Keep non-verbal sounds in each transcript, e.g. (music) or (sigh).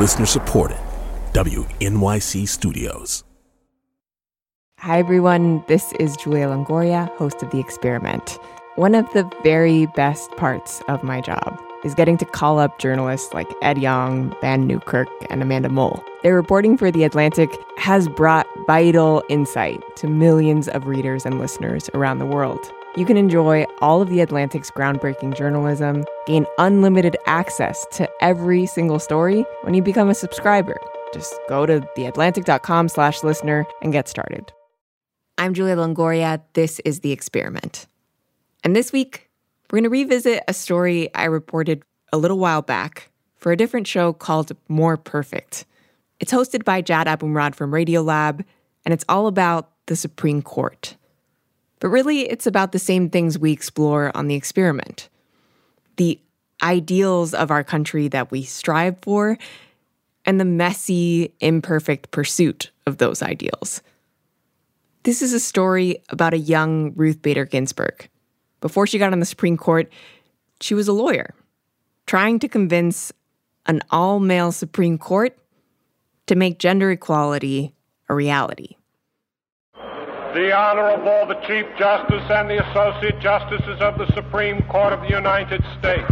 Listener supported. WNYC Studios. Hi, everyone. This is Julia Longoria, host of The Experiment. One of the very best parts of my job is getting to call up journalists like Ed Yong, Vann Newkirk, and Amanda Mull. Their reporting for The Atlantic has brought vital insight to millions of readers and listeners around the world. You can enjoy all of The Atlantic's groundbreaking journalism, gain unlimited access to every single story when you become a subscriber. Just go to theatlantic.com slash listener and get started. I'm Julia Longoria. This is The Experiment. And this week, we're going to revisit a story I reported a little while back for a different show called More Perfect. It's hosted by Jad Abumrad from Radiolab, and it's all about the Supreme Court. But really, it's about the same things we explore on The Experiment the ideals of our country that we strive for, and the messy, imperfect pursuit of those ideals. This is a story about a young Ruth Bader Ginsburg. Before she got on the Supreme Court, she was a lawyer, trying to convince an all male Supreme Court to make gender equality a reality. The Honorable, the Chief Justice, and the Associate Justices of the Supreme Court of the United States.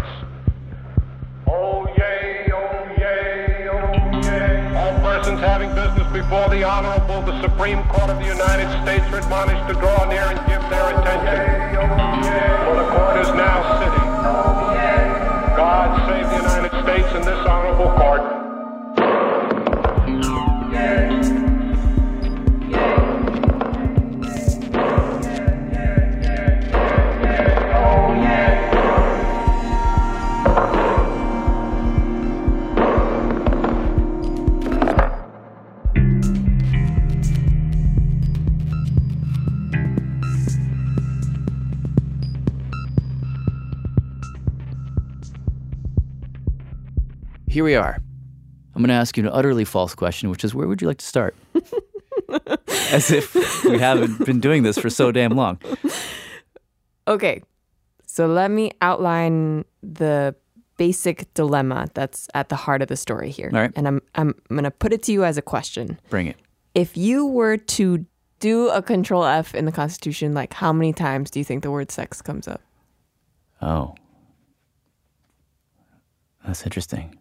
Oh, yay, oh, yay, oh, yay. All persons having business before the Honorable, the Supreme Court of the United States are admonished to draw near and give their attention. For the court is now sitting. Here we are. I'm going to ask you an utterly false question, which is where would you like to start? (laughs) As if we haven't been doing this for so damn long. Okay, so let me outline the basic dilemma that's at the heart of the story here. All right. And I'm, I'm, I'm going to put it to you as a question. Bring it. If you were to do a control F in the Constitution, like how many times do you think the word sex comes up? Oh. That's interesting.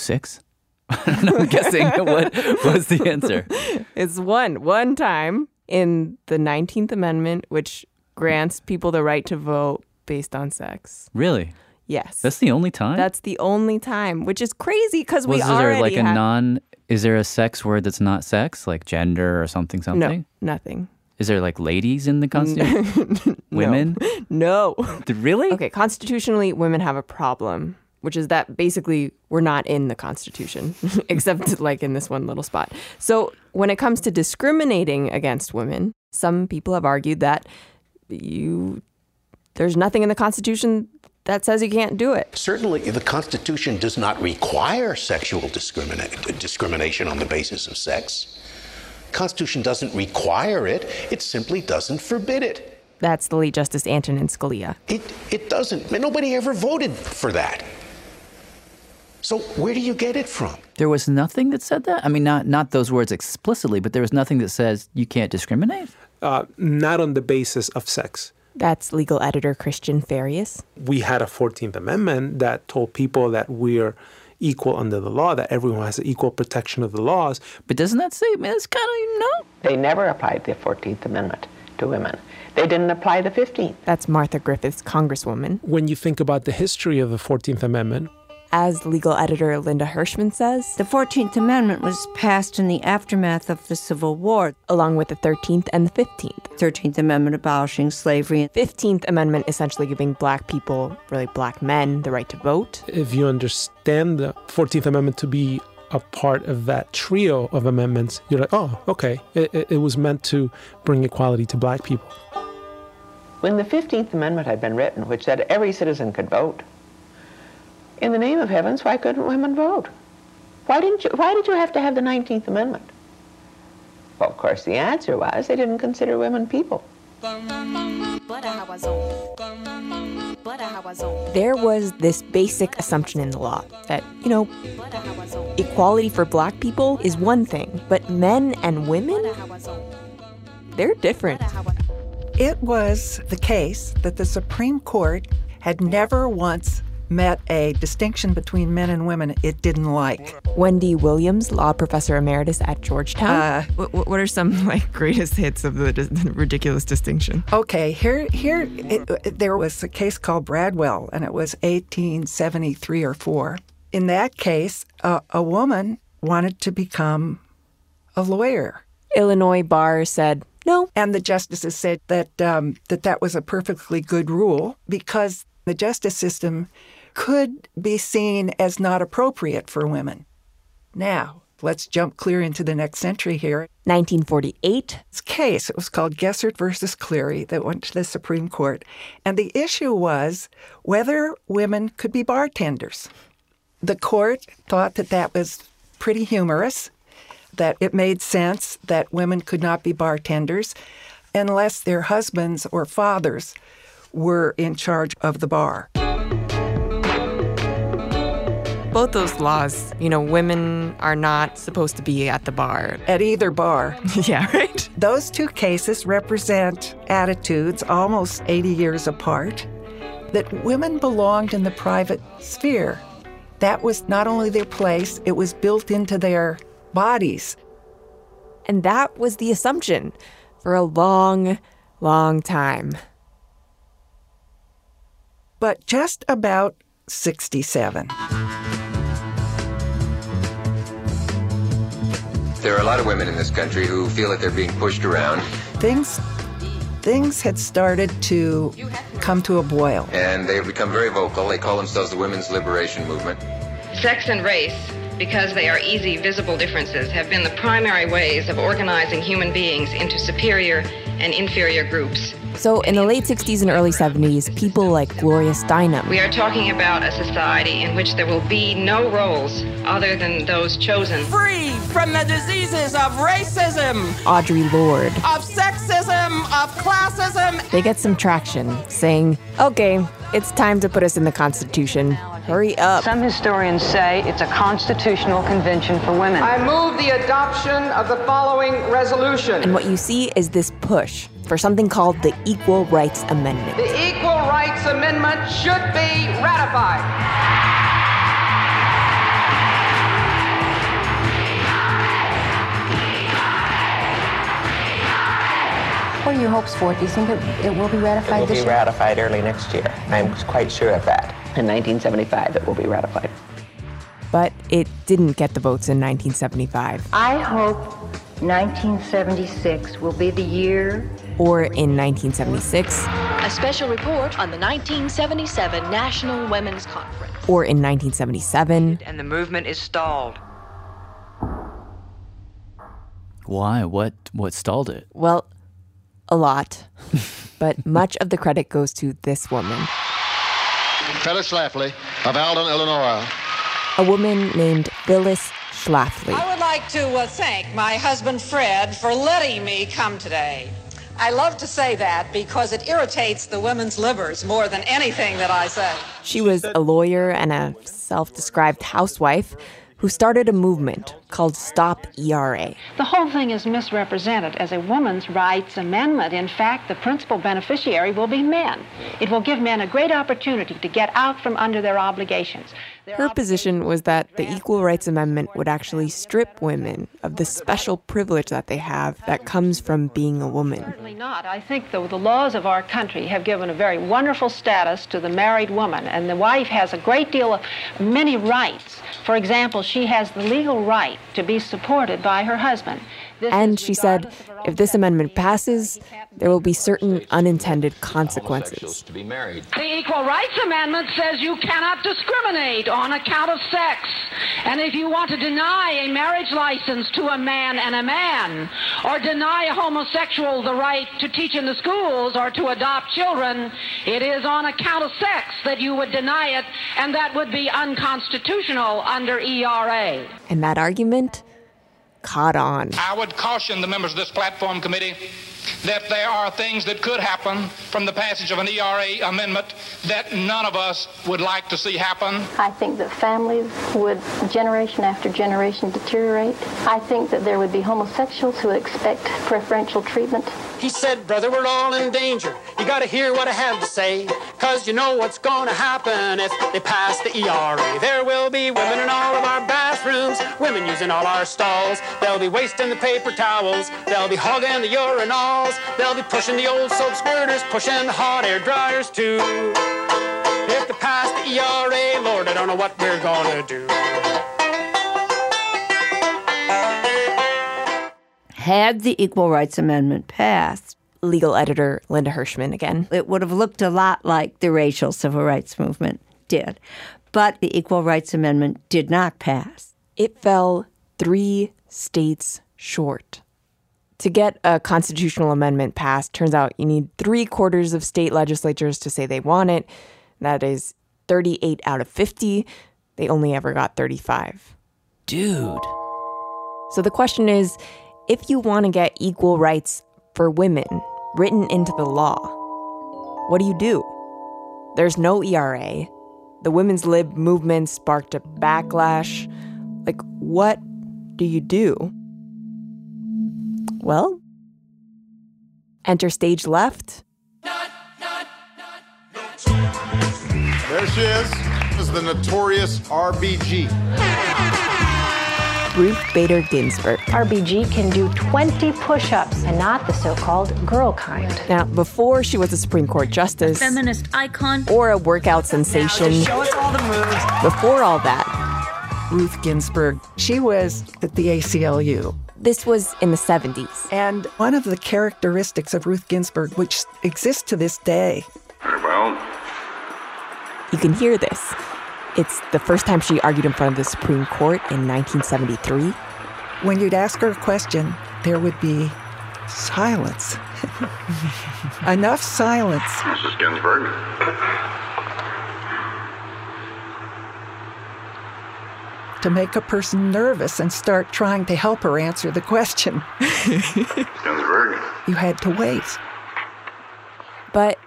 Six? (laughs) I'm guessing. what was the answer? It's one. One time in the 19th Amendment, which grants people the right to vote based on sex. Really? Yes. That's the only time? That's the only time, which is crazy because we Was there like a have- non is there a sex word that's not sex? Like gender or something something? No, nothing. Is there like ladies in the constitution? (laughs) Women? (laughs) No. Really? Okay, constitutionally, women have a problem, which is that basically we're not in the Constitution, (laughs) except like in this one little spot. So when it comes to discriminating against women, some people have argued that you there's nothing in the Constitution that says you can't do it. Certainly, the Constitution does not require sexual discrimina- discrimination on the basis of sex. Constitution doesn't require it, it simply doesn't forbid it. That's the late Justice Antonin Scalia. It, it doesn't. Nobody ever voted for that. So where do you get it from? There was nothing that said that? I mean not not those words explicitly, but there was nothing that says you can't discriminate? Uh, not on the basis of sex. That's legal editor Cristian Farias. We had a 14th Amendment that told people that we're equal under the law, that everyone has equal protection of the laws. But doesn't that say, man, it's kind of, no. They never applied the 14th Amendment to women. They didn't apply the 15th. That's Martha Griffiths, Congresswoman. When you think about the history of the 14th Amendment, As legal editor Linda Hirschman says, The 14th Amendment was passed in the aftermath of the Civil War. along with the 13th and the 15th. 13th Amendment abolishing slavery. 15th Amendment essentially giving black people, really black men, the right to vote. if you understand the 14th Amendment to be a part of that trio of amendments, you're like, oh, okay. It, it, it was meant to bring equality to black people. When the 15th Amendment had been written, which said every citizen could vote, in the name of heavens, why couldn't women vote? Why didn't you? Why did you have to have the 19th Amendment? Well, of course, the answer was they didn't consider women people. Bora Rawazon. Bora There was this basic assumption in the law that, you know, equality for black people is one thing, but men and women, they're different. It was the case that the Supreme Court had never once met a distinction between men and women it didn't like. Wendy Williams, law professor emeritus at Georgetown. Uh, what, what are some like greatest hits of the, the ridiculous distinction? Okay, here, here, it, it, there was a case called Bradwell, and it was 1873 or four. In that case, uh, a woman wanted to become a lawyer. Illinois bar said no, and the justices said that um, that that was a perfectly good rule because the justice system could be seen as not appropriate for women. Now, let's jump clear into the next century here. 1948. This case, it was called Goesaert versus Cleary, that went to the Supreme Court. And the issue was whether women could be bartenders. The court thought that that was pretty humorous, that it made sense that women could not be bartenders unless their husbands or fathers were in charge of the bar both those laws, you know, women are not supposed to be at the bar. At either bar. (laughs) yeah, right? Those two cases represent attitudes almost 80 years apart that women belonged in the private sphere. That was not only their place, it was built into their bodies. And that was the assumption for a long, long time. But just about 67. There are a lot of women in this country who feel that they're being pushed around. Things things had started to come to a boil. And they have become very vocal. They call themselves the Women's Liberation Movement. Sex and race, because they are easy, visible differences, have been the primary ways of organizing human beings into superior and inferior groups. So, in the late 60s and early 70s, people like Gloria Steinem. We are talking about a society in which there will be no roles other than those chosen. Free from the diseases of racism, Audre Lorde, of sexism, of classism. They get some traction saying, okay, it's time to put us in the Constitution. Hurry up. Some historians say it's a constitutional convention for women. I move the adoption of the following resolution. And what you see is this push for something called the Equal Rights Amendment. The Equal Rights Amendment should be ratified. What are your hopes for it? Do you think it, it will be ratified It will this be year? ratified early next year. I'm quite sure of that. In 1975, it will be ratified. But it didn't get the votes in 1975. I hope 1976 will be the year. Or in 1976. A special report on the 1977 National Women's Conference. Or in 1977. And the movement is stalled. Why? What what stalled it? Well, a lot. but much of the credit goes to this woman. Phyllis Schlafly of Alton, Illinois. A woman named Phyllis Schlafly. I would like to uh, thank my husband Fred for letting me come today. I love to say that because it irritates the women's livers more than anything that I say. She was a lawyer and a self described housewife who started a movement called Stop ERA. The whole thing is misrepresented as a woman's rights amendment. In fact, the principal beneficiary will be men. It will give men a great opportunity to get out from under their obligations. Her position was that the Equal Rights Amendment would actually strip women of the special privilege that they have that comes from being a woman. Certainly not. I think the, the laws of our country have given a very wonderful status to the married woman, and the wife has a great deal of many rights. For example, she has the legal right to be supported by her husband. This and she said if this amendment passes, there will be certain unintended consequences. To be married. The Equal Rights Amendment says you cannot discriminate on account of sex. And if you want to deny a marriage license to a man and a man, or deny a homosexual the right to teach in the schools or to adopt children, it is on account of sex that you would deny it, and that would be unconstitutional under ERA. And that argument caught on. I would caution the members of this platform committee that there are things that could happen from the passage of an ERA amendment that none of us would like to see happen. I think that families would, generation after generation, deteriorate. I think that there would be homosexuals who expect preferential treatment. He said, Brother, we're all in danger. You gotta hear what I have to say, cause you know what's gonna happen if they pass the ERA. There will be women in all of our bathrooms, women using all our stalls. They'll be wasting the paper towels, they'll be hogging the urinals, they'll be pushing the old soap squirters, pushing the hot air dryers too. If they pass the ERA, Lord, I don't know what we're gonna do. Had the Equal Rights Amendment passed, legal editor Linda Hirschman again, it would have looked a lot like the racial civil rights movement did. But the Equal Rights Amendment did not pass. It fell three states short. To get a constitutional amendment passed, turns out you need three quarters of state legislatures to say they want it. That is 38 out of 50. They only ever got 35. Dude. So the question is if you want to get equal rights for women written into the law, what do you do? There's no ERA. The women's lib movement sparked a backlash. Like, what do you do? Well, enter stage left. There she is. This is the notorious RBG. Ruth Bader Ginsburg. RBG can do 20 push ups and not the so called girl kind. Now, before she was a Supreme Court justice, a feminist icon, or a workout sensation, show us all the moves. Before all that, Ruth Ginsburg, she was at the ACLU. This was in the 70s. And one of the characteristics of Ruth Ginsburg, which exists to this day, Very well. You can hear this. It's the first time she argued in front of the Supreme Court in 1973. When you'd ask her a question, there would be silence. (laughs) Enough silence. Mrs. Ginsburg. To make a person nervous and start trying to help her answer the question. (laughs) Ginsburg. You had to wait. But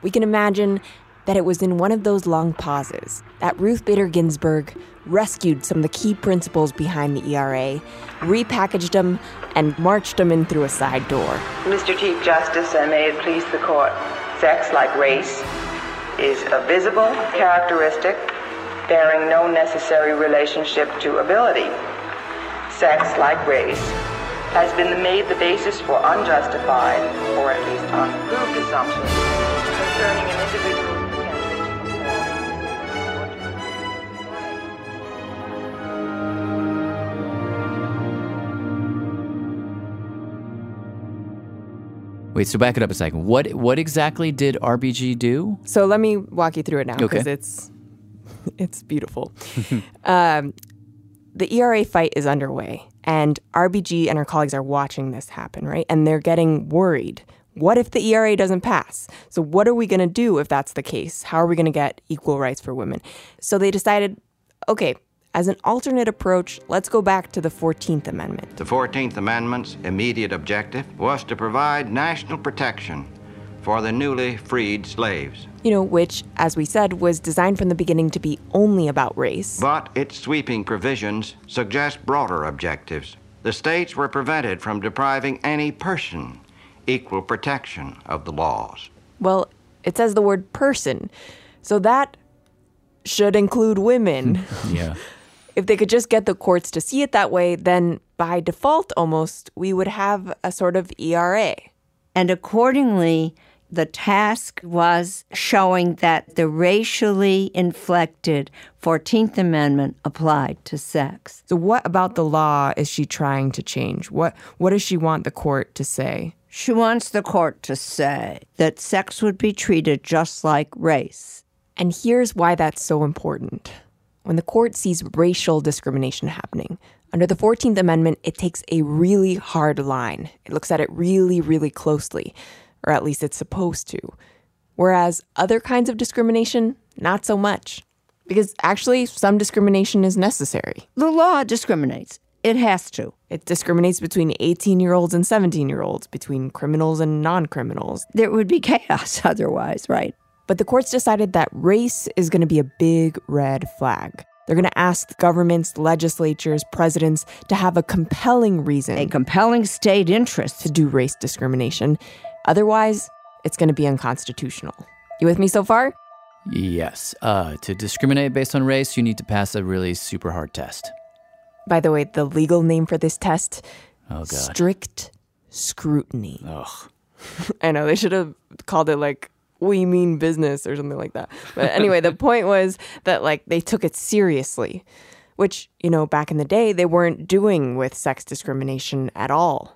we can imagine that it was in one of those long pauses that Ruth Bader Ginsburg rescued some of the key principles behind the ERA, repackaged them, and marched them in through a side door. Mr. Chief Justice, and may it please the court, sex, like race, is a visible characteristic bearing no necessary relationship to ability. Sex, like race, has been made the basis for unjustified, or at least unproved assumptions concerning an individual's Wait, so back it up a second. What what exactly did RBG do? So let me walk you through it now because Okay. it's (laughs) it's beautiful. (laughs) um, the ERA fight is underway, and RBG and her colleagues are watching this happen, right? And they're getting worried. What if the ERA doesn't pass? So, what are we going to do if that's the case? How are we going to get equal rights for women? So, they decided okay, as an alternate approach, let's go back to the 14th Amendment. The 14th Amendment's immediate objective was to provide national protection for the newly freed slaves. You know, which, as we said, was designed from the beginning to be only about race. But its sweeping provisions suggest broader objectives. The states were prevented from depriving any person equal protection of the laws. Well, it says the word person. So that should include women. (laughs) yeah. if they could just get the courts to see it that way, then by default almost, we would have a sort of ERA. And accordingly, the task was showing that the racially inflected 14th Amendment applied to sex. So what about the law is she trying to change? What what does she want the court to say? She wants the court to say that sex would be treated just like race. And here's why that's so important. When the court sees racial discrimination happening, under the 14th Amendment, it takes a really hard line. It looks at it really, really closely, or at least it's supposed to. Whereas other kinds of discrimination, not so much. Because actually, some discrimination is necessary. The law discriminates. It has to. It discriminates between 18 year olds and 17 year olds, between criminals and non criminals. There would be (laughs) chaos otherwise, right? But the courts decided that race is going to be a big red flag. They're going to ask governments, legislatures, presidents to have a compelling reason, a compelling state interest to do race discrimination. Otherwise, it's going to be unconstitutional. You with me so far? Yes. Uh, to discriminate based on race, you need to pass a really super hard test. By the way, the legal name for this test oh, God. strict scrutiny. Ugh. (laughs) I know they should have called it like we mean business or something like that. But anyway, the (laughs) point was that like they took it seriously, which, you know, back in the day they weren't doing with sex discrimination at all.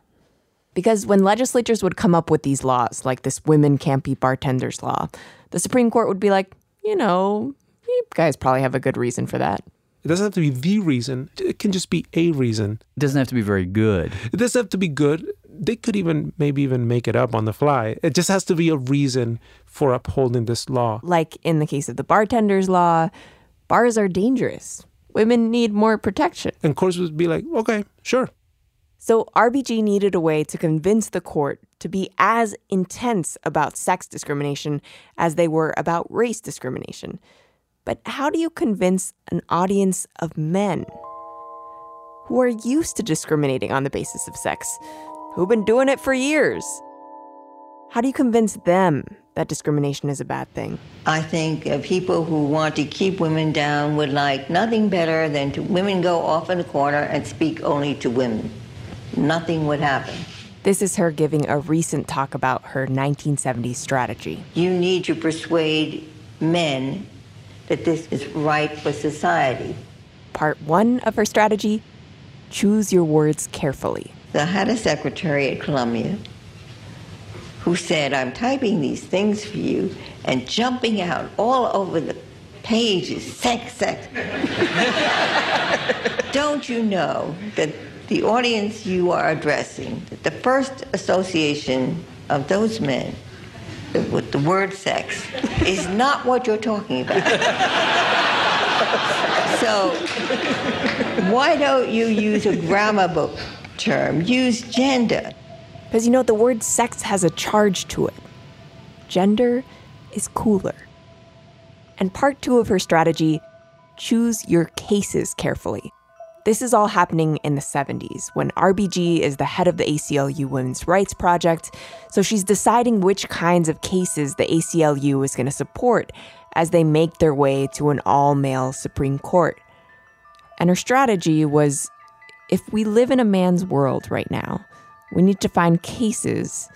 Because when legislatures would come up with these laws, like this women can't be bartenders law, the Supreme Court would be like, you know, you guys probably have a good reason for that. It doesn't have to be the reason. It can just be a reason. It doesn't have to be very good. It doesn't have to be good. They could even maybe even make it up on the fly. It just has to be a reason for upholding this law. Like in the case of the bartenders law, bars are dangerous. Women need more protection. And courts would be like, okay, sure. So RBG needed a way to convince the court to be as intense about sex discrimination as they were about race discrimination. But how do you convince an audience of men who are used to discriminating on the basis of sex, who've been doing it for years? How do you convince them that discrimination is a bad thing? I think uh, people who want to keep women down would like nothing better than to women go off in a corner and speak only to women. Nothing would happen. This is her giving a recent talk about her 1970s strategy. You need to persuade men that this is right for society. Part one of her strategy choose your words carefully. I had a secretary at Columbia who said, I'm typing these things for you and jumping out all over the pages, sex, sex. (laughs) Don't you know that the audience you are addressing, the first association of those men with the word sex is not what you're talking about. so, why don't you use a grammar book term? Use gender. Because you know, the word sex has a charge to it. Gender is cooler. And part two of her strategy choose your cases carefully. This is all happening in the 70s when RBG is the head of the ACLU Women's Rights Project, so she's deciding which kinds of cases the ACLU is going to support as they make their way to an all male Supreme Court. And her strategy was if we live in a man's world right now, we need to find cases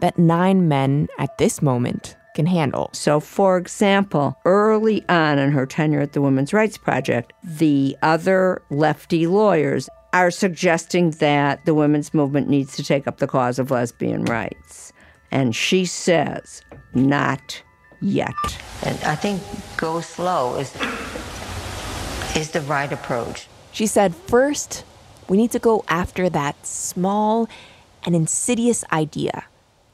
that nine men at this moment can handle. So, for example, early on in her tenure at the Women's Rights Project, the other lefty lawyers are suggesting that the women's movement needs to take up the cause of lesbian rights. And she says, not yet. And I think go slow is, is the right approach. She said, first, we need to go after that small and insidious idea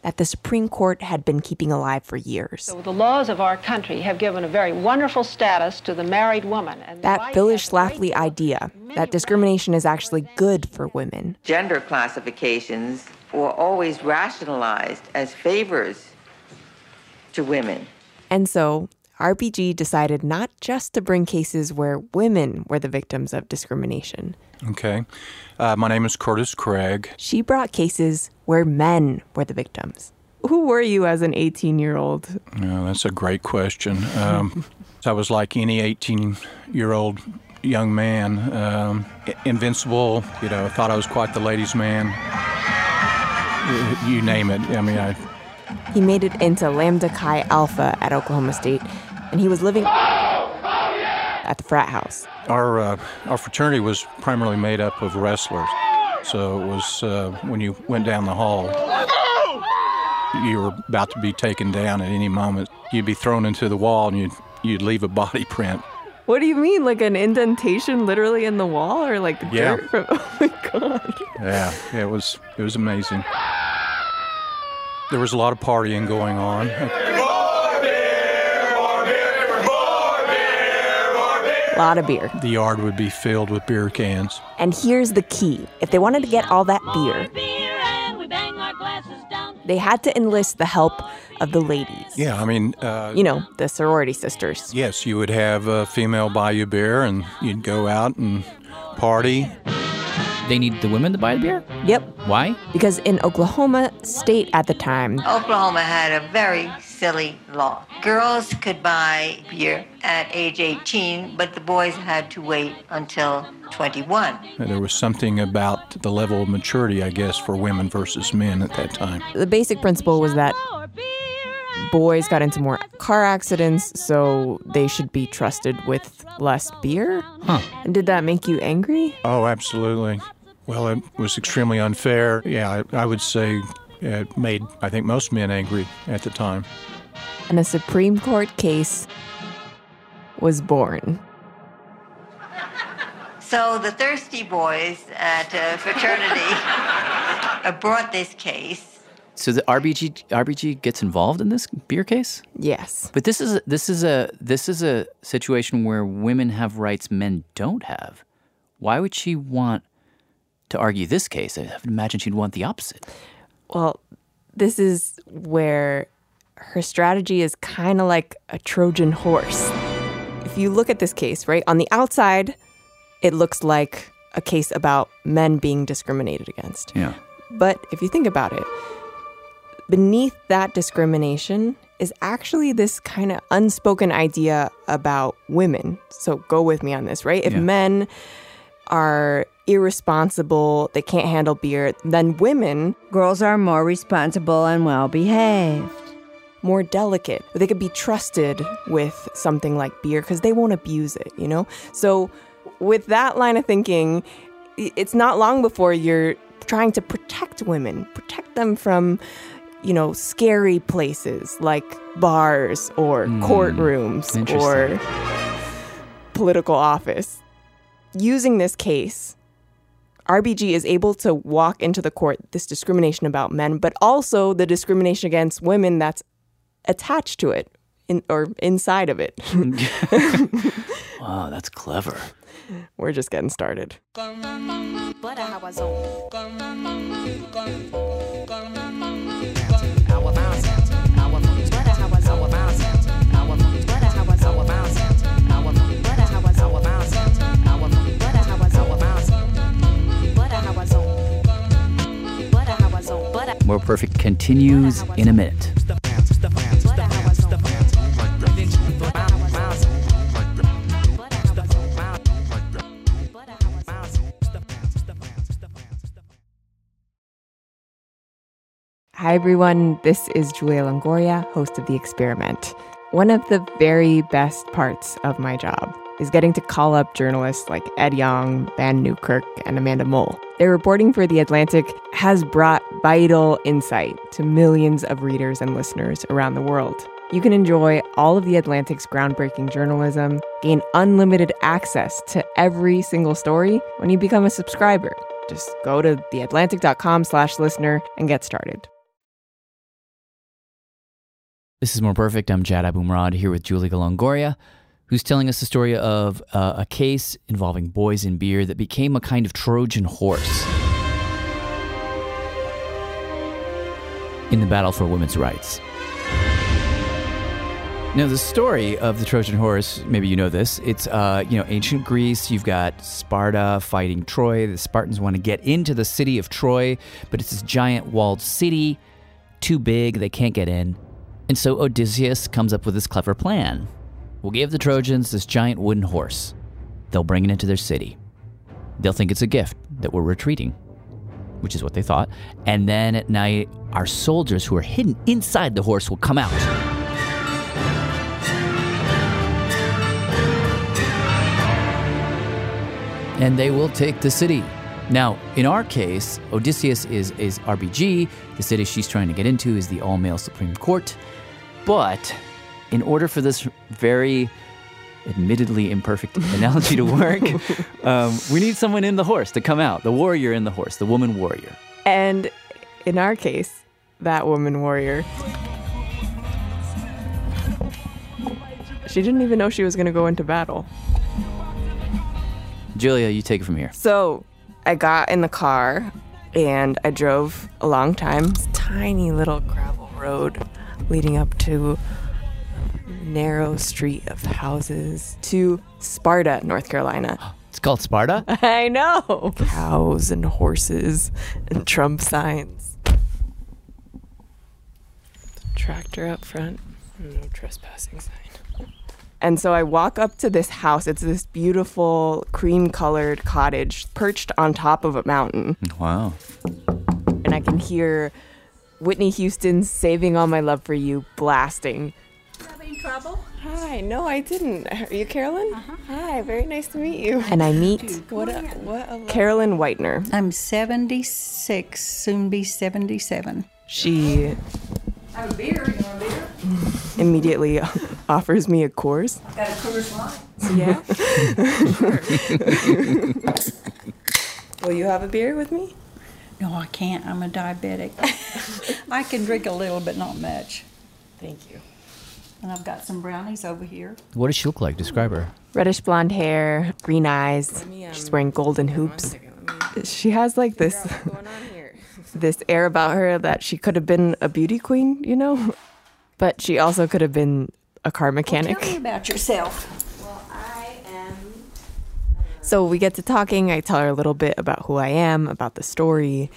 that the Supreme Court had been keeping alive for years. So the laws of our country have given a very wonderful status to the married woman. And that Phyllis Schlafly idea that discrimination is actually good for women. Gender classifications were always rationalized as favors to women. And so RBG decided not just to bring cases where women were the victims of discrimination. Okay. Uh, my name is Curtis Craig. She brought cases where men were the victims. Who were you as an 18 year old? Oh, that's a great question. Um, (laughs) I was like any 18 year old young man, um, invincible, you know, thought I was quite the ladies' man. You name it. I mean, I. He made it into Lambda Chi Alpha at Oklahoma State, and he was living at the frat house. Our uh, our fraternity was primarily made up of wrestlers, so it was uh, when you went down the hall, you were about to be taken down at any moment. You'd be thrown into the wall, and you'd you'd leave a body print. What do you mean, like an indentation literally in the wall, or like Yeah. dirt from? (laughs) Oh my god! Yeah, it was it was amazing. There was a lot of partying going on. A lot of beer. The yard would be filled with beer cans. And here's the key if they wanted to get all that beer, they had to enlist the help of the ladies. Yeah, I mean, uh, You know, the sorority sisters. yes, you would have a female buy you beer, and you'd go out and party. They need the women to buy the beer? Yep. Why? Because in Oklahoma State at the time, Oklahoma had a very silly law. Girls could buy beer at age 18, but the boys had to wait until 21. There was something about the level of maturity, I guess, for women versus men at that time. the basic principle was that boys got into more car accidents, so they should be trusted with less beer. Huh. And did that make you angry? Oh, absolutely. Well, it was extremely unfair. Yeah, I, I would say it made, I think, most men angry at the time. And a Supreme Court case was born. So the thirsty boys at uh, fraternity uh, (laughs) brought this case. So the RBG RBG gets involved in this beer case? Yes. But this is this is a this is a situation where women have rights men don't have. Why would she want to argue this case? I would imagine she'd want the opposite. Well, this is where her strategy is kind of like a Trojan horse. If you look at this case, right, on the outside, it looks like a case about men being discriminated against. Yeah. But if you think about it, beneath that discrimination is actually this kind of unspoken idea about women. So go with me on this, right? If Yeah. men are irresponsible, they can't handle beer, then women. Girls are more responsible and well behaved. More delicate. They could be trusted with something like beer because they won't abuse it, you know? So, with that line of thinking, it's not long before you're trying to protect women, protect them from, you know, scary places like bars or hmm. courtrooms or political office. Using this case, RBG is able to walk into the court this discrimination about men, but also the discrimination against women that's attached to it in, or inside of it. (laughs) (laughs) Wow, that's clever. We're just getting started. More Perfect continues in a minute. Hi, everyone. This is Julia Longoria, host of The Experiment. One of the very best parts of my job is getting to call up journalists like Ed Yong, Vann Newkirk, and Amanda Mull. Their reporting for The Atlantic has brought vital insight to millions of readers and listeners around the world. You can enjoy all of The Atlantic's groundbreaking journalism, gain unlimited access to every single story when you become a subscriber. Just go to theatlantic.com slash listener and get started. This is More Perfect. I'm Jad Abumrad here with Julie Longoria, who's telling us the story of uh, a case involving boys and beer that became a kind of Trojan horse in the battle for women's rights. Now, the story of the Trojan horse, maybe you know this. It's, uh, you know, ancient Greece. You've got Sparta fighting Troy. The Spartans want to get into the city of Troy, but it's this giant walled city, too big, they can't get in. And so Odysseus comes up with this clever plan. We'll give the Trojans this giant wooden horse. They'll bring it into their city. They'll think it's a gift that we're retreating, which is what they thought. And then at night, our soldiers who are hidden inside the horse will come out. And they will take the city. Now, in our case, Odysseus is, is RBG. The city she's trying to get into is the all male Supreme Court. But in order for this very admittedly imperfect (laughs) analogy to work, (laughs) um, we need someone in the horse to come out the warrior in the horse, the woman warrior. And in our case, that woman warrior, She didn't even know she was going to go into battle. Julia, you take it from here. So I got in the car and I drove a long time. This tiny little gravel road leading up to narrow street of houses to Sparta, North Carolina. (gasps) It's called Sparta? (laughs) I know. Cows and horses and Trump signs. Tractor up front. No trespassing sign. And so I walk up to this house. It's this beautiful cream colored cottage perched on top of a mountain. Wow. And I can hear Whitney Houston's Saving All My Love for You blasting. Having trouble? Hi, no, I didn't. Are you Carolyn? Uh-huh. Hi, very nice to meet you. And I meet What a, what a Carolyn Whitener. I'm 76, soon be 77. She Have a beer? You want a beer? (laughs) immediately (laughs) offers me a Coors. Got a Coors Light? Yeah. (laughs) Will you have a beer with me? No, I can't. I'm a diabetic. I can drink a little, but not much. Thank you. And I've got some brownies over here. What does she look like? Describe her. Reddish blonde hair, green eyes. She's wearing golden hoops. She has like this (laughs) this air about her that she could have been a beauty queen, you know? (laughs) But she also could have been a car mechanic. Tell me about yourself. Well, I am. So we get to talking. I tell her a little bit about who I am, about the story.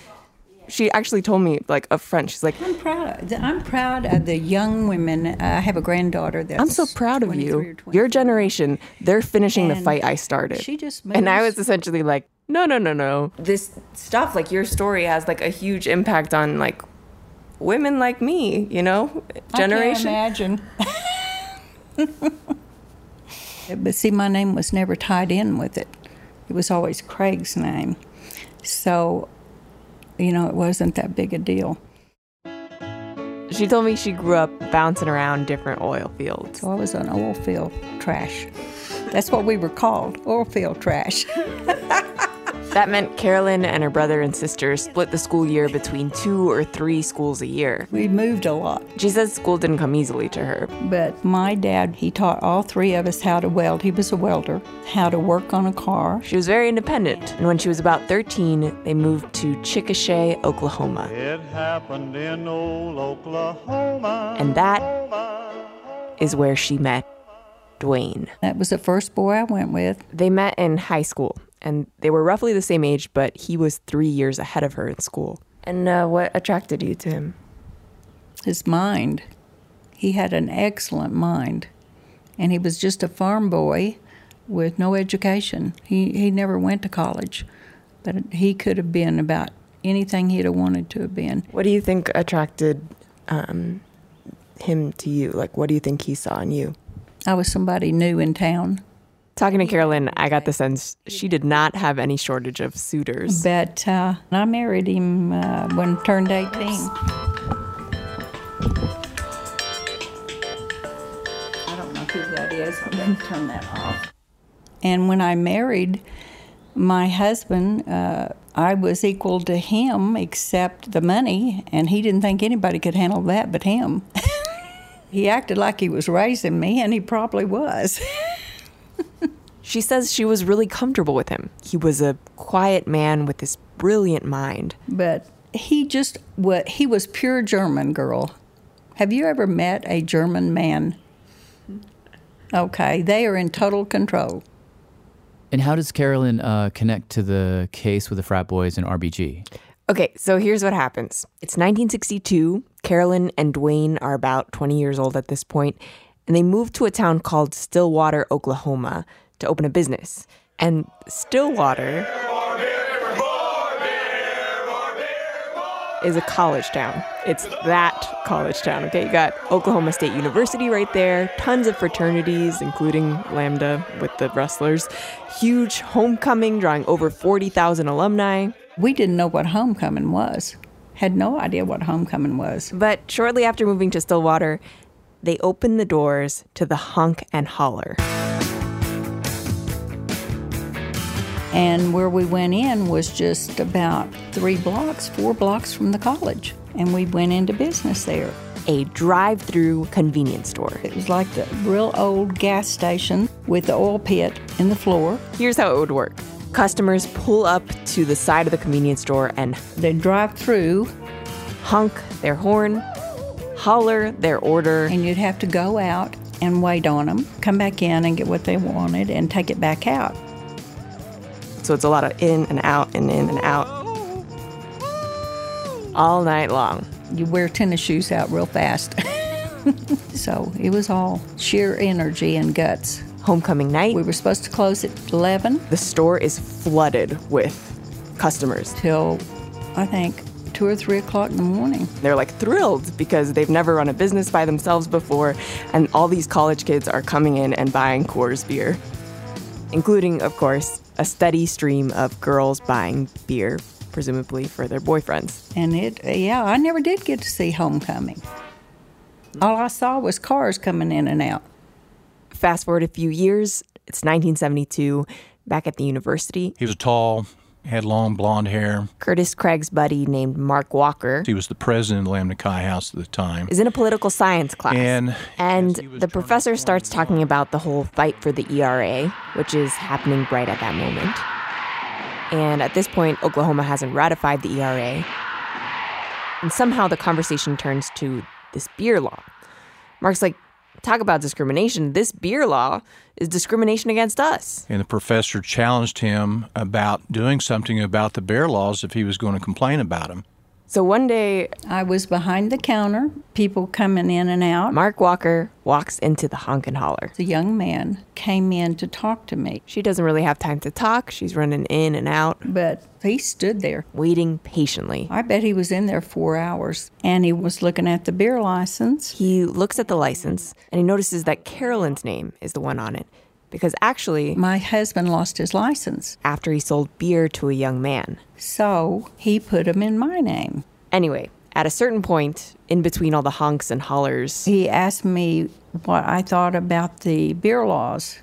She actually told me, like, up front, she's like, I'm proud. Of, I'm proud of the young women. Uh, I have a granddaughter that's. I'm so proud of you. Your generation, they're finishing the fight I started. she just And I was essentially like, no, no, no, no. This stuff, like your story, has like a huge impact on like women like me, you know, generation. I can't imagine. (laughs) but see, my name was never tied in with it. It was always Craig's name. So, you know, it wasn't that big a deal. She told me she grew up bouncing around different oil fields. So I was an oil field trash. That's what we were called, oil field trash. (laughs) That meant Carolyn and her brother and sister split the school year between two or three schools a year. We moved a lot. She says school didn't come easily to her. But my dad, he taught all three of us how to weld. He was a welder, how to work on a car. She was very independent, and when she was about 13, they moved to Chickasha, Oklahoma. It happened in old Oklahoma. And that is where she met Dwayne. That was the first boy I went with. They met in high school, and they were roughly the same age, but he was three years ahead of her in school. And uh, what attracted you to him? His mind. He had an excellent mind. And he was just a farm boy with no education. He, he never went to college, but he could have been about anything he'd have wanted to have been. What do you think attracted um, him to you? Like, what do you think he saw in you? I was somebody new in town. Talking to Carolyn, I got the sense she did not have any shortage of suitors. But uh, I married him uh, when I turned 18. I don't know who that is. I'm going to turn that off. And when I married my husband, uh, I was equal to him except the money, and he didn't think anybody could handle that but him. (laughs) he acted like he was raising me, and he probably was. (laughs) She says she was really comfortable with him. He was a quiet man with this brilliant mind. but he just what he was pure German girl. Have you ever met a German man? Okay, they are in total control. And how does Carolyn uh, connect to the case with the frat boys and RBG? Okay, so here's what happens. It's 1962. Carolyn and Dwayne are about 20 years old at this point, and they moved to a town called Stillwater, Oklahoma, to open a business. And Stillwater is a college town. It's that college town, okay? You got Oklahoma State University right there, tons of fraternities, including Lambda with the wrestlers, huge homecoming drawing over 40,000 alumni. We didn't know what homecoming was. Had no idea what homecoming was. But shortly after moving to Stillwater, they opened the doors to the Honk and Holler. And where we went in was just about three blocks, four blocks from the college. And we went into business there. a drive through convenience store. It was like the real old gas station with the oil pit in the floor. Here's how it would work customers pull up to the side of the convenience store and they drive through, honk their horn, holler their order. And you'd have to go out and wait on them, come back in and get what they wanted, and take it back out. So it's a lot of in and out and in and out all night long. You wear tennis shoes out real fast. (laughs) so it was all sheer energy and guts. Homecoming night. We were supposed to close at 11. The store is flooded with customers. Till, I think, two or three o'clock in the morning. They're like thrilled because they've never run a business by themselves before, and all these college kids are coming in and buying Coors beer, including, of course, a steady stream of girls buying beer, presumably for their boyfriends. And it, yeah, I never did get to see homecoming. All I saw was cars coming in and out. Fast forward a few years, it's 1972, back at the university. He was a tall, had long blonde hair. Curtis Craig's buddy named Mark Walker. He was the president of the Lamb House at the time. Is in a political science class. And, and the professor starts talking about the whole fight for the ERA, which is happening right at that moment. And at this point, Oklahoma hasn't ratified the ERA. And somehow the conversation turns to this beer law. Mark's like, talk about discrimination. This beer law is discrimination against us. And the professor challenged him about doing something about the beer laws if he was going to complain about them. So one day, I was behind the counter, people coming in and out. Mark Walker walks into the honk and holler. The young man came in to talk to me. She doesn't really have time to talk. She's running in and out. But he stood there, waiting patiently. I bet he was in there four hours and he was looking at the beer license. He looks at the license and he notices that Carolyn's name is the one on it because actually, my husband lost his license after he sold beer to a young man. So he put him in my name. Anyway, at a certain point, in between all the honks and hollers, he asked me what I thought about the beer laws.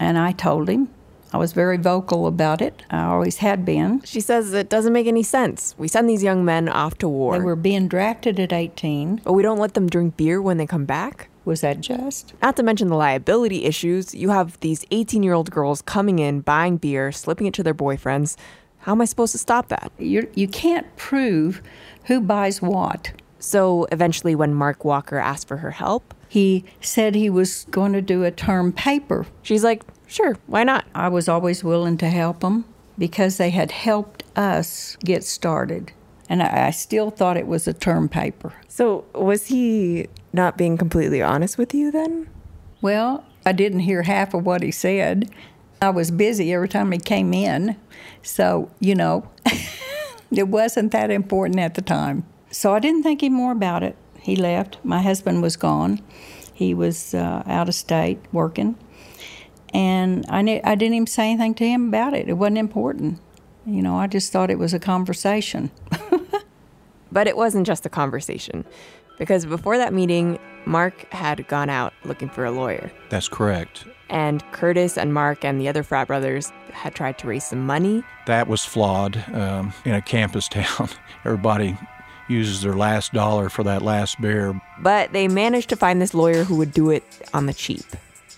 And I told him. I was very vocal about it. I always had been. She says it doesn't make any sense. We send these young men off to war. They were being drafted at 18. But we don't let them drink beer when they come back? Was that just? Not to mention the liability issues. You have these 18 year old girls coming in, buying beer, slipping it to their boyfriends. How am I supposed to stop that? You're, you can't prove who buys what. So eventually, when Mark Walker asked for her help, he said he was going to do a term paper. She's like, sure, why not? I was always willing to help them because they had helped us get started. And I, I still thought it was a term paper. So, was he not being completely honest with you then? Well, I didn't hear half of what he said. I was busy every time he came in. So, you know, (laughs) it wasn't that important at the time. So I didn't think any more about it. He left. My husband was gone. He was uh, out of state working. And I, knew, I didn't even say anything to him about it. It wasn't important. You know, I just thought it was a conversation. (laughs) but it wasn't just a conversation, because before that meeting, Mark had gone out looking for a lawyer. That's correct. And Curtis and Mark and the other frat brothers had tried to raise some money. That was flawed um, in a campus (laughs) town. Everybody uses their last dollar for that last beer. But they managed to find this lawyer who would do it on the cheap.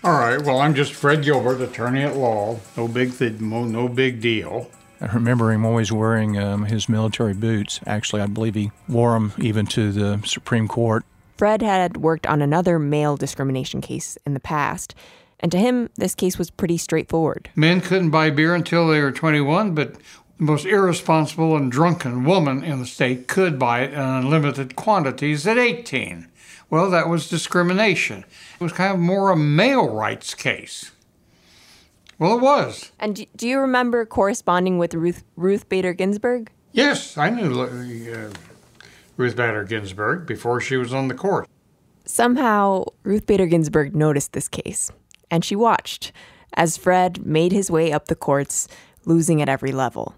All right. Well, I'm just Fred Gilbert, attorney at law. No big th- no big deal. I remember him always wearing um, his military boots. Actually, I believe he wore them even to the Supreme Court. Fred had worked on another male discrimination case in the past, and to him, this case was pretty straightforward. Men couldn't buy beer until they were 21, but the most irresponsible and drunken woman in the state could buy it in unlimited quantities at 18. Well, that was discrimination. It was kind of more a male rights case. Well, it was. And do you remember corresponding with Ruth Ruth Bader Ginsburg? Yes, I knew uh, Ruth Bader Ginsburg before she was on the court. Somehow, Ruth Bader Ginsburg noticed this case, and she watched as Fred made his way up the courts, losing at every level.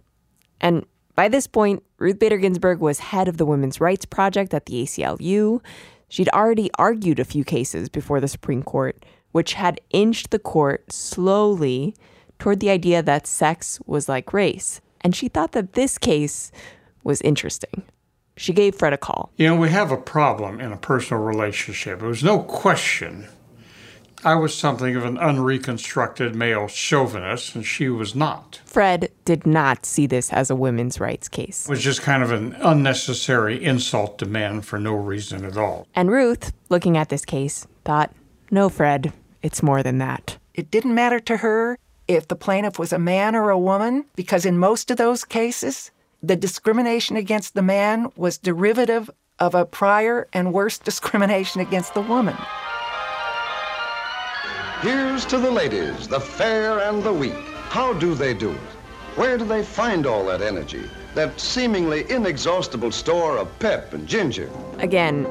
And by this point, Ruth Bader Ginsburg was head of the Women's Rights Project at the ACLU. She'd already argued a few cases before the Supreme Court, which had inched the court slowly toward the idea that sex was like race. And she thought that this case was interesting. she gave Fred a call. You know, we have a problem in a personal relationship. It was no question. I was something of an unreconstructed male chauvinist, and she was not. Fred did not see this as a women's rights case. It was just kind of an unnecessary insult to men for no reason at all. And Ruth, looking at this case, thought, no, Fred, it's more than that. It didn't matter to her if the plaintiff was a man or a woman, because in most of those cases, the discrimination against the man was derivative of a prior and worse (laughs) discrimination against the woman. Here's to the ladies, the fair and the weak. How do they do it? Where do they find all that energy? That seemingly inexhaustible store of pep and ginger? Again,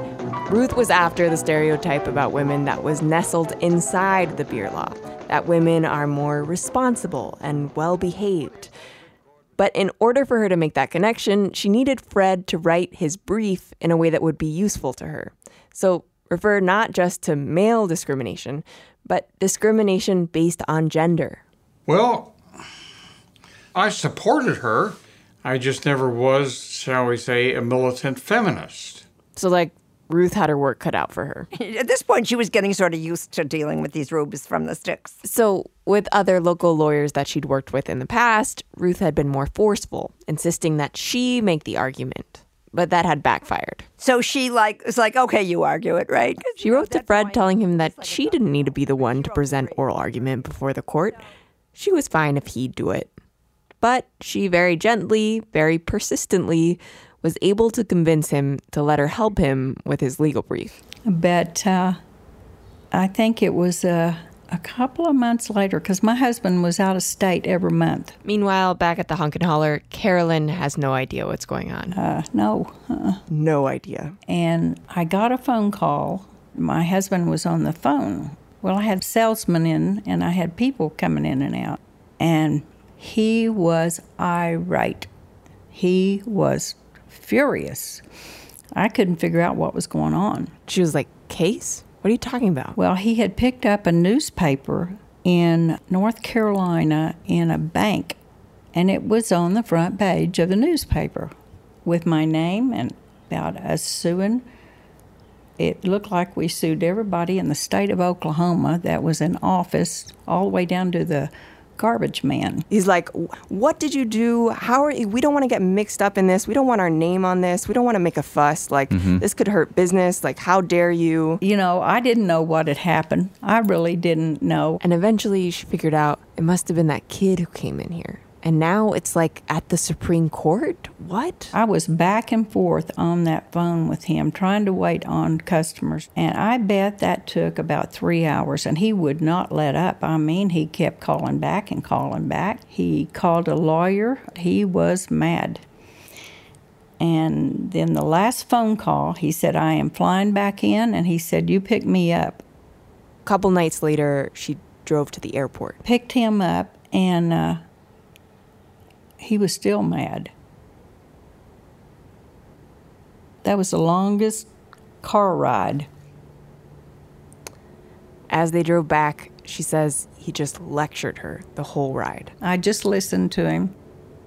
Ruth was after the stereotype about women that was nestled inside the beer law that women are more responsible and well behaved. But in order for her to make that connection, she needed Fred to write his brief in a way that would be useful to her. So refer not just to male discrimination, but discrimination based on gender. Well, I supported her. I just never was, shall we say, a militant feminist. So, like, Ruth had her work cut out for her. (laughs) At this point, she was getting sort of used to dealing with these rubes from the sticks. So, with other local lawyers that she'd worked with in the past, Ruth had been more forceful, insisting that she make the argument. But that had backfired. So she like was like, okay, you argue it, right? She wrote to Fred telling him that she didn't need to be the one to present oral argument before the court. She was fine if he'd do it. But she very gently, very persistently was able to convince him to let her help him with his legal brief. But uh, I think it was uh, a couple of months later because my husband was out of state every month. Meanwhile, back at the Honk and Holler, Carolyn has no idea what's going on. Uh, no. Uh-uh. No idea. And I got a phone call. My husband was on the phone. Well, I had salesmen in and I had people coming in and out. And he was irate. He was furious. I couldn't figure out what was going on. She was like, Case? What are you talking about? Well, he had picked up a newspaper in North Carolina in a bank, and it was on the front page of the newspaper with my name and about us suing. It looked like we sued everybody in the state of Oklahoma that was in office, all the way down to the garbage man. He's like, "What did you do? How are you? We don't want to get mixed up in this. We don't want our name on this. We don't want to make a fuss. Like Mm-hmm. this could hurt business. Like how dare you?" You know, I didn't know what had happened. I really didn't know. And eventually, she figured out it must have been that kid who came in here. And now it's like at the Supreme Court. What? I was back and forth on that phone with him, trying to wait on customers. And I bet that took about three hours, and he would not let up. I mean, he kept calling back and calling back. He called a lawyer. He was mad. And then the last phone call, he said, I am flying back in. And he said, You pick me up. A couple nights later, she drove to the airport. Picked him up, and uh, he was still mad. That was the longest car ride. As they drove back, she says he just lectured her the whole ride. I just listened to him.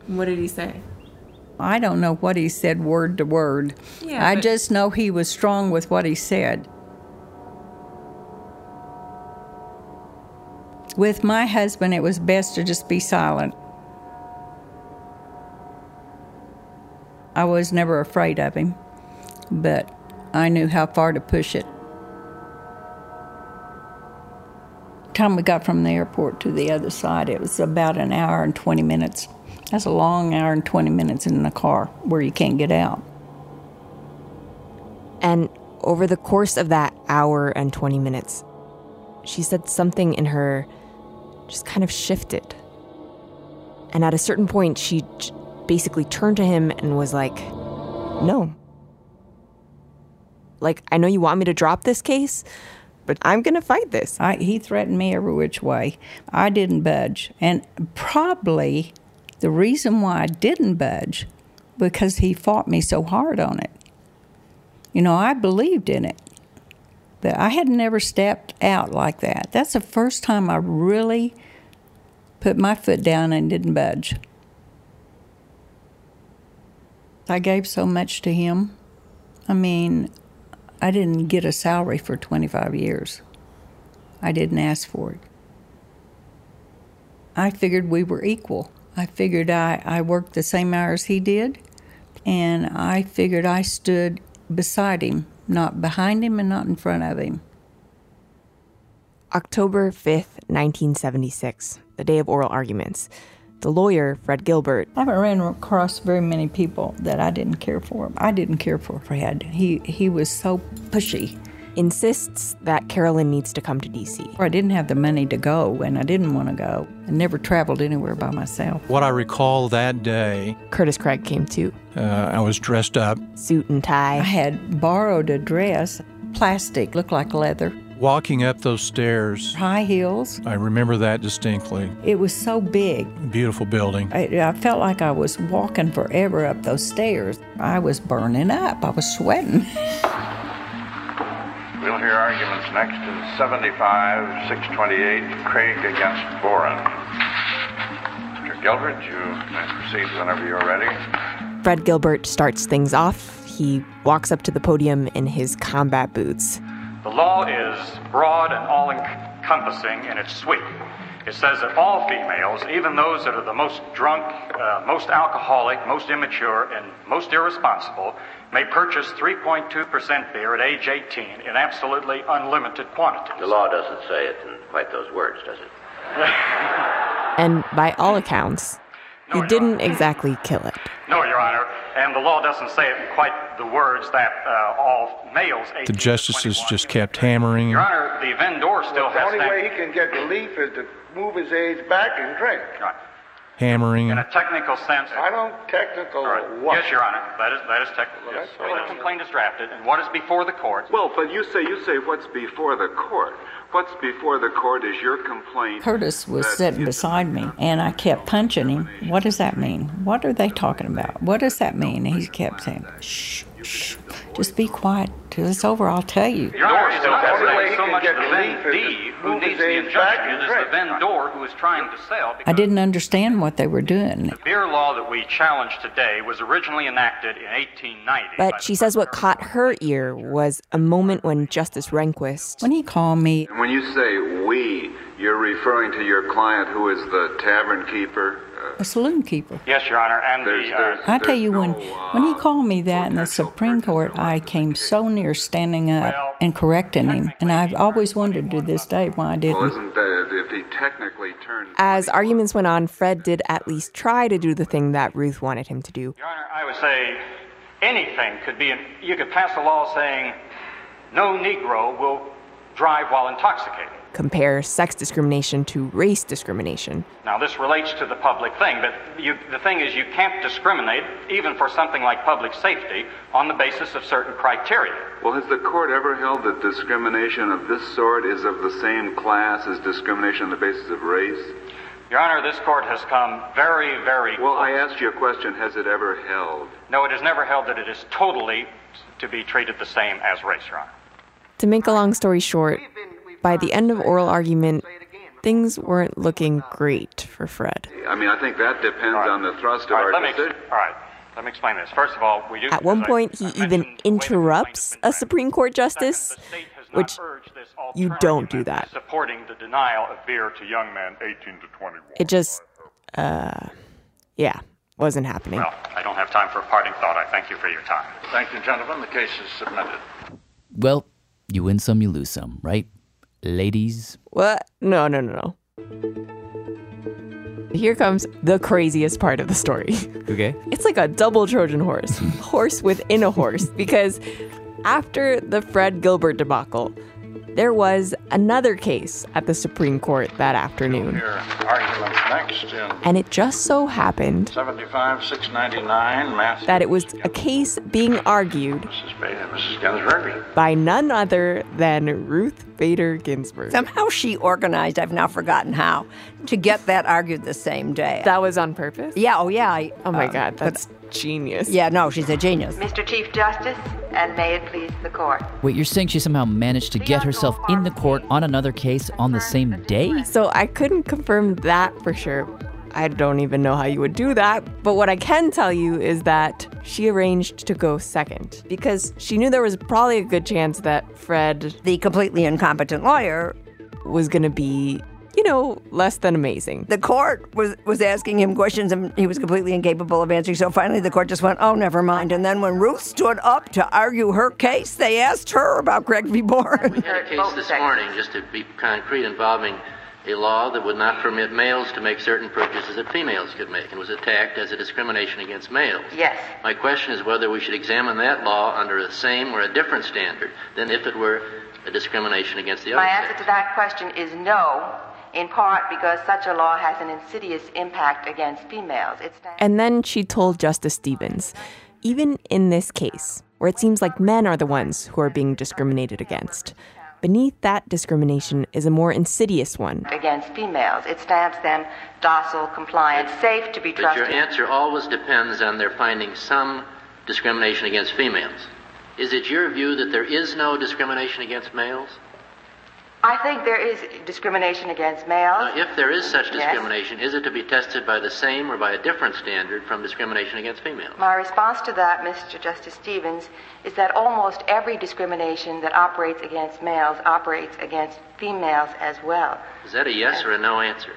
What did he say? I don't know what he said word to word. Yeah, I but- just know he was strong with what he said. With my husband, it was best to just be silent. I was never afraid of him, but I knew how far to push it. Time we got from the airport to the other side, it was about an hour and 20 minutes. That's a long hour and 20 minutes in the car where you can't get out. And over the course of that hour and 20 minutes, she said something in her just kind of shifted. And at a certain point, she basically turned to him and was like, No. Like, I know you want me to drop this case, but I'm going to fight this. I, he threatened me every which way. I didn't budge. And probably the reason why I didn't budge because he fought me so hard on it. You know, I believed in it. But I had never stepped out like that. That's the first time I really put my foot down and didn't budge. I gave so much to him. I mean, I didn't get a salary for 25 years. I didn't ask for it. I figured we were equal. I figured I, I worked the same hours he did, and I figured I stood beside him, not behind him and not in front of him. October 5th, 1976, the day of oral arguments. The lawyer, Fred Gilbert, I haven't ran across very many people that I didn't care for. I didn't care for Fred. He he was so pushy. insists that Carolyn needs to come to DC. I didn't have the money to go, and I didn't want to go. I never traveled anywhere by myself. What I recall that day, Curtis Craig came too. uh, I was dressed up, Suit and tie. I had borrowed a dress, plastic, looked like leather, walking up those stairs. high heels. I remember that distinctly. It was so big. Beautiful building. I, I felt like I was walking forever up those stairs. I was burning up. I was sweating. We'll hear arguments next in 75 628, Craig against Boren. Mr. Gilbert, you may proceed whenever you're ready. Fred Gilbert starts things off. He walks up to the podium in his combat boots. The law is broad and all encompassing in its sweep. It says that all females, even those that are the most drunk, uh, most alcoholic, most immature, and most irresponsible, may purchase 3.2% beer at age 18 in absolutely unlimited quantities. The law doesn't say it in quite those words, does it? And by all accounts, he didn't exactly kill it. No, Your Honor, and the law doesn't say it in quite the words that uh, all males. 18 The justices just kept hammering. Your Honor, the vendor still The has only way he can get relief is to move his age back and drink. Right. hammering. In a technical sense. I don't technical what? Yes, Your Honor. That is that is technical. Yes, the way the complaint is drafted and what is before the court. Well, but you say you say what's before the court. What's before the court is your complaint. Curtis was sitting beside me, and I kept punching him. What does that mean? What are they talking about? What does that mean? And he kept saying, shh, shh, just be quiet till it's over. I'll tell you. Your Honor, it's not The only way necessarily he so much the relief is vendee to who needs the injunction is the vendor who is trying to sell. I didn't understand what they were doing. The beer law that we challenge today was originally enacted in 1890. But she says what caught her ear was a moment when Justice Rehnquist, When he called me, When you say we, you're referring to your client who is the tavern keeper. A saloon keeper. Yes, Your Honor, and the. Uh, I tell you, when when he called me that in the Supreme Court, I came so near standing up and correcting him, and I've always wondered to this day why I didn't. isn't that if he technically turned? as arguments went on, Fred did at least try to do the thing that Ruth wanted him to do. Your Honor, I would say anything could be. You could pass a law saying no Negro will drive while intoxicated. Compare sex discrimination to race discrimination. Now, this relates to the public thing, but you, the thing is, you can't discriminate, even for something like public safety, on the basis of certain criteria. Well, has the court ever held that discrimination of this sort is of the same class as discrimination on the basis of race? Your Honor, this court has come very, very. Well, I asked you a question. Has it ever held? No, it has never held that it is totally to be treated the same as race, Your Honor. To make a long story short, by the end of oral argument, things weren't looking great for Fred. I mean, I think that depends on the thrust of All right, our let me, decision. all right, let me explain this. First of all, we do. At one as I- point, he even interrupts a Supreme Court justice, which you don't do that. supporting the denial of beer to young men 18 to 21. It just, uh, yeah, wasn't happening. Well, I don't have time for a parting thought. I thank you for your time. Thank you, gentlemen. The case is submitted. Well, you win some, you lose some, right? Ladies. What? No, no, no, no. Here comes the craziest part of the story. (laughs) Okay. It's like a double Trojan horse, (laughs) horse within a horse, because after the Fred Gilbert debacle, there was another case at the Supreme Court that afternoon. Next And it just so happened 75 699, Mass. that it was a case being argued Mrs. Bader, Mrs. By none other than Ruth Bader Ginsburg. Somehow she organized, I've now forgotten how, to get that argued the same day. That was on purpose? Yeah, oh yeah. I, Oh my um, God, but- that's genius. Yeah, no, she's a genius. Mr. Chief Justice, and may it please the court. Wait, you're saying she somehow managed to get herself in the court on another case on the same day? So I couldn't confirm that for sure. I don't even know how you would do that. But what I can tell you is that she arranged to go second because she knew there was probably a good chance that Fred, the completely incompetent lawyer, was going to be you know, less than amazing. The court was was asking him questions and he was completely incapable of answering. So finally the court just went, "Oh, never mind." And then when Ruth stood up to argue her case, they asked her about Craig v. Boren. We had a case this morning, just to be concrete, involving a law that would not permit males to make certain purchases that females could make and was attacked as a discrimination against males. Yes. My question is whether we should examine that law under the same or a different standard than if it were a discrimination against the other My sex. answer to that question is no, in part because such a law has an insidious impact against females. It's And then she told Justice Stevens, even in this case, where it seems like men are the ones who are being discriminated against, beneath that discrimination is a more insidious one. against females. It stamps them docile, compliant, safe to be trusted. But your answer always depends on their finding some discrimination against females. Is it your view that there is no discrimination against males? I think there is discrimination against males. Now, if there is such Yes. discrimination, is it to be tested by the same or by a different standard from discrimination against females? My response to that, Mr. Justice Stevens, is that almost every discrimination that operates against males operates against females as well. Is that a yes or a no answer?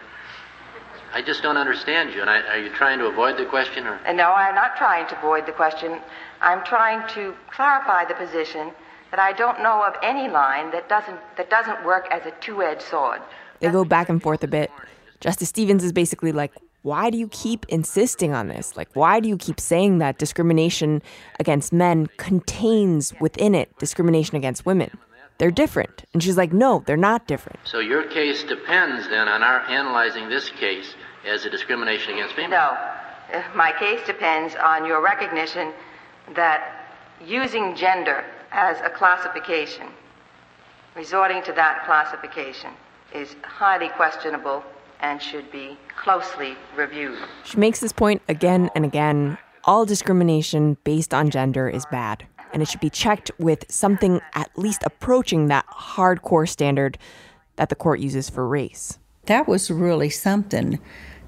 I just don't understand you. And I, are you trying to avoid the question or? No, I'm not trying to avoid the question. I'm trying to clarify the position that I don't know of any line that doesn't that doesn't work as a two-edged sword. They go back and forth a bit. Justice Stevens is basically like, why do you keep insisting on this? Like, why do you keep saying that discrimination against men contains within it discrimination against women? They're different. And she's like, no, they're not different. So your case depends then on our analyzing this case as a discrimination against women. No, my case depends on your recognition that using gender as a classification, resorting to that classification, is highly questionable and should be closely reviewed. She makes this point again and again. All discrimination based on gender is bad, and it should be checked with something at least approaching that hardcore standard that the court uses for race. That was really something,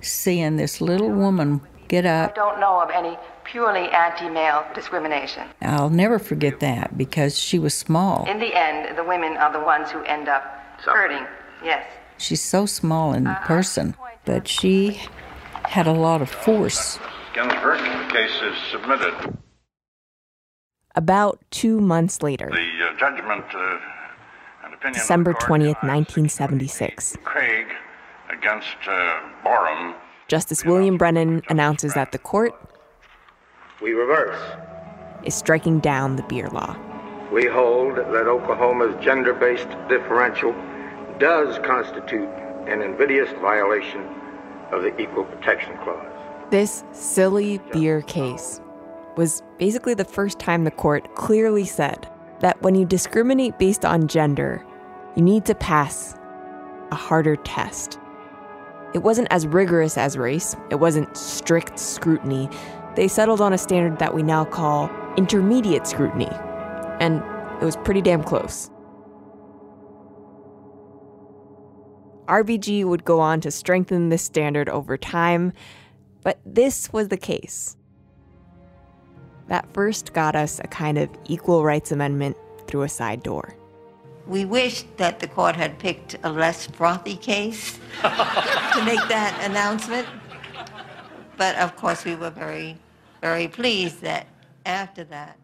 seeing this little woman get up. I up. don't know of any purely anti-male discrimination. I'll never forget that because she was small. In the end, the women are the ones who end up hurting. Yes. She's so small in person, but she had a lot of force. Ginsburg, the case is submitted. About two months later, The uh, judgment uh, and opinion December of the court 20th, 1976, Craig against uh, Boren Justice William Brennan announces that the court We reverse. is striking down the beer law. We hold that Oklahoma's gender based differential does constitute an invidious violation of the Equal Protection Clause. This silly beer case was basically the first time the court clearly said that when you discriminate based on gender, you need to pass a harder test. It wasn't as rigorous as race, it wasn't strict scrutiny. They settled on a standard that we now call intermediate scrutiny, and it was pretty damn close. RBG would go on to strengthen this standard over time, but this was the case. That first got us a kind of equal rights amendment through a side door. We wished that the court had picked a less frothy case (laughs) to make that announcement. But of course, we were very, very pleased that after that,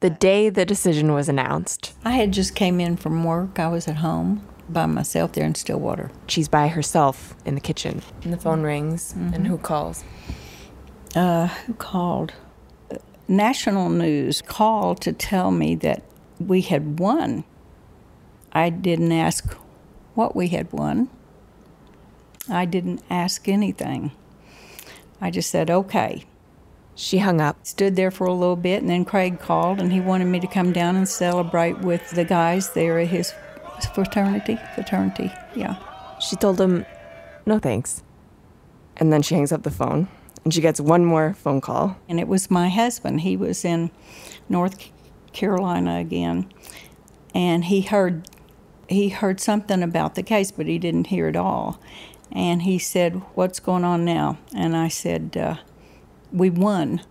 The day the decision was announced, I had just came in from work. I was at home by myself there in Stillwater. she's by herself in the kitchen. And the phone rings, and who calls? Uh, who called? National News called to tell me that we had won. I didn't ask what we had won. I didn't ask anything. I just said, okay. She hung up. Stood there for a little bit, and then Craig called, and he wanted me to come down and celebrate with the guys there at his fraternity. Fraternity, yeah. She told him, no thanks. And then she hangs up the phone, and she gets one more phone call. And it was my husband. He was in North Carolina again, and he heard he heard something about the case, but he didn't hear it all. And he said, What's going on now? And I said, uh, We won.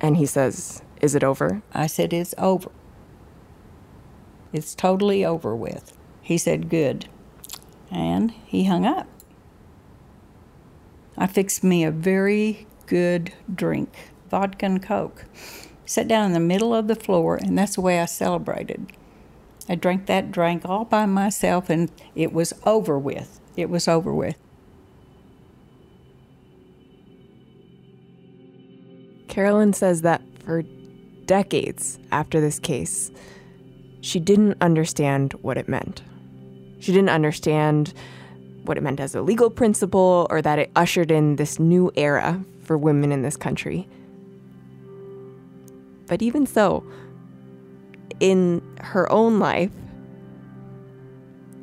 And he says, Is it over? I said, It's over. It's totally over with. He said, Good. And he hung up. I fixed me a very good drink, vodka and Coke. Sat down in the middle of the floor, and that's the way I celebrated. I drank that drink all by myself, and it was over with. It was over with. Carolyn says that for decades after this case, she didn't understand what it meant. She didn't understand what it meant as a legal principle or that it ushered in this new era for women in this country. But even so, in her own life,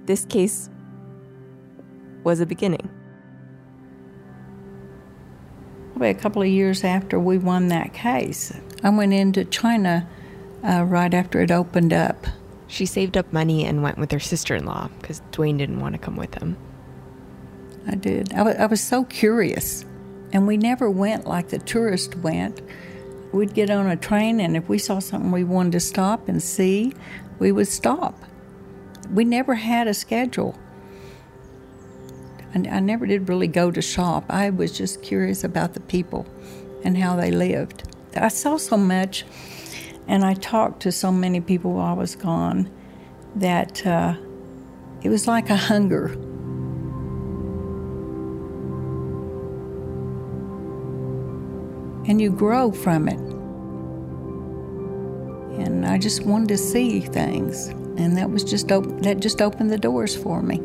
this case was a beginning. Probably a couple of years after we won that case, I went into China uh, right after it opened up. She saved up money and went with her sister in law because Dwayne didn't want to come with him. I did. I, w- I was so curious. And we never went like the tourists went. We'd get on a train, and if we saw something we wanted to stop and see, we would stop. We never had a schedule. I never did really go to shop. I was just curious about the people and how they lived. I saw so much, and I talked to so many people while I was gone that uh, it was like a hunger. And you grow from it. And I just wanted to see things, and that was just op- that just opened the doors for me.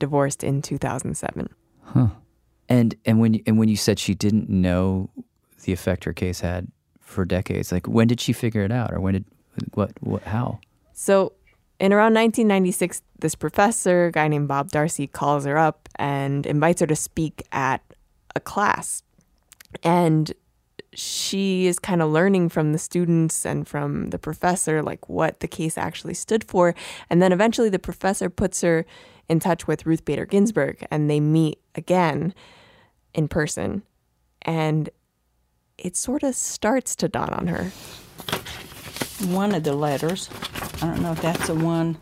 Divorced in 2007. Huh. And and when you, and when you said she didn't know the effect her case had for decades, like when did she figure it out, or when did what what how? So, in around 1996, this professor, a guy named Bob Darcy, calls her up and invites her to speak at a class. And she is kind of learning from the students and from the professor, like what the case actually stood for. And then eventually the professor puts her in touch with Ruth Bader Ginsburg and they meet again in person. And it sort of starts to dawn on her. One of the letters, I don't know if that's the one.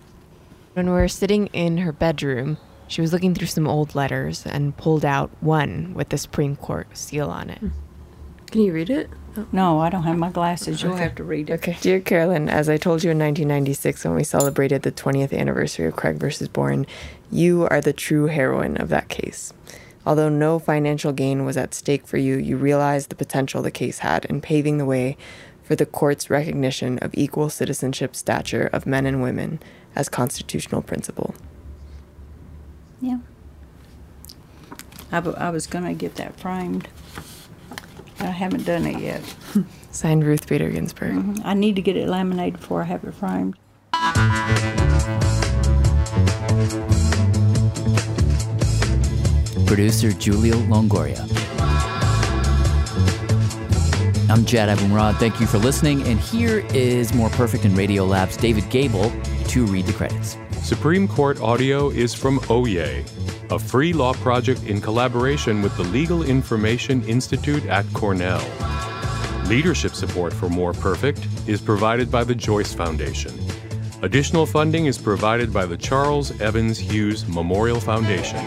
When we were sitting in her bedroom, she was looking through some old letters and pulled out one with the Supreme Court seal on it. Can you read it? No, I don't have my glasses. You'll have to read it. Okay. Dear Carolyn, as I told you in 1996 when we celebrated the 20th anniversary of Craig versus Boren, you are the true heroine of that case. Although no financial gain was at stake for you, you realized the potential the case had in paving the way for the court's recognition of equal citizenship stature of men and women as constitutional principle. Yeah. I, I was going to get that framed. I haven't done it yet. (laughs) Signed Ruth Bader Ginsburg. Mhm. I need to get it laminated before I have it framed. Producer Julia Longoria. I'm Jad Abumrad. Thank you for listening. And here is More Perfect in Radiolab's David Gebel to read the credits. Supreme Court audio is from Oyez, a free law project in collaboration with the Legal Information Institute at Cornell. Leadership support for More Perfect is provided by the Joyce Foundation. Additional funding is provided by the Charles Evans Hughes Memorial Foundation.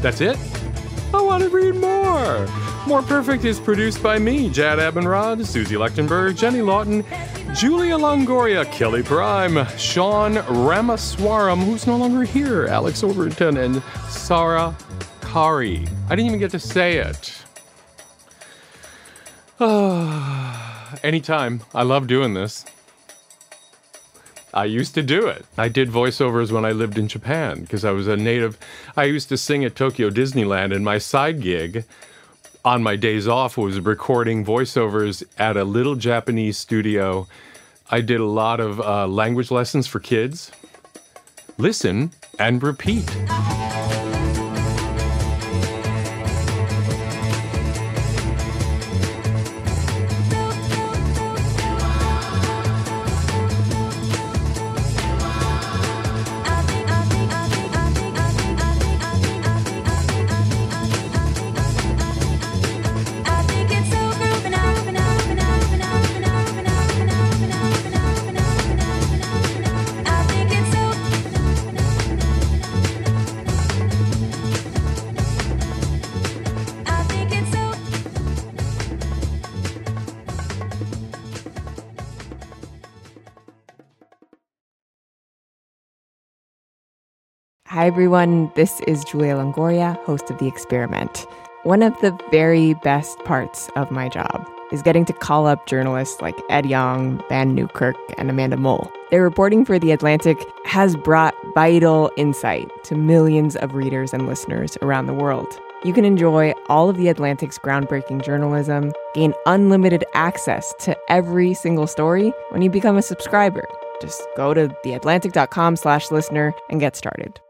That's it? I want to read more. More Perfect is produced by me, Jad Abumrad, Suzie Lechtenberg, Jenny Lawton, Julia Longoria, Kelly Prime, Sean Rameswaram, who's no longer here, Alex Overington, and Sarah Qari. I didn't even get to say it. (sighs) Anytime. I love doing this. I used to do it. I did voiceovers when I lived in Japan because I was a native. I used to sing at Tokyo Disneyland, and my side gig on my days off was recording voiceovers at a little Japanese studio. I did a lot of uh, language lessons for kids. Listen and repeat. Everyone. This is Julia Longoria, host of The Experiment. One of the very best parts of my job is getting to call up journalists like Ed Yong, Vann Newkirk, and Amanda Mull. Their reporting for The Atlantic has brought vital insight to millions of readers and listeners around the world. You can enjoy all of The Atlantic's groundbreaking journalism, gain unlimited access to every single story when you become a subscriber. Just go to theatlantic.com slash listener and get started.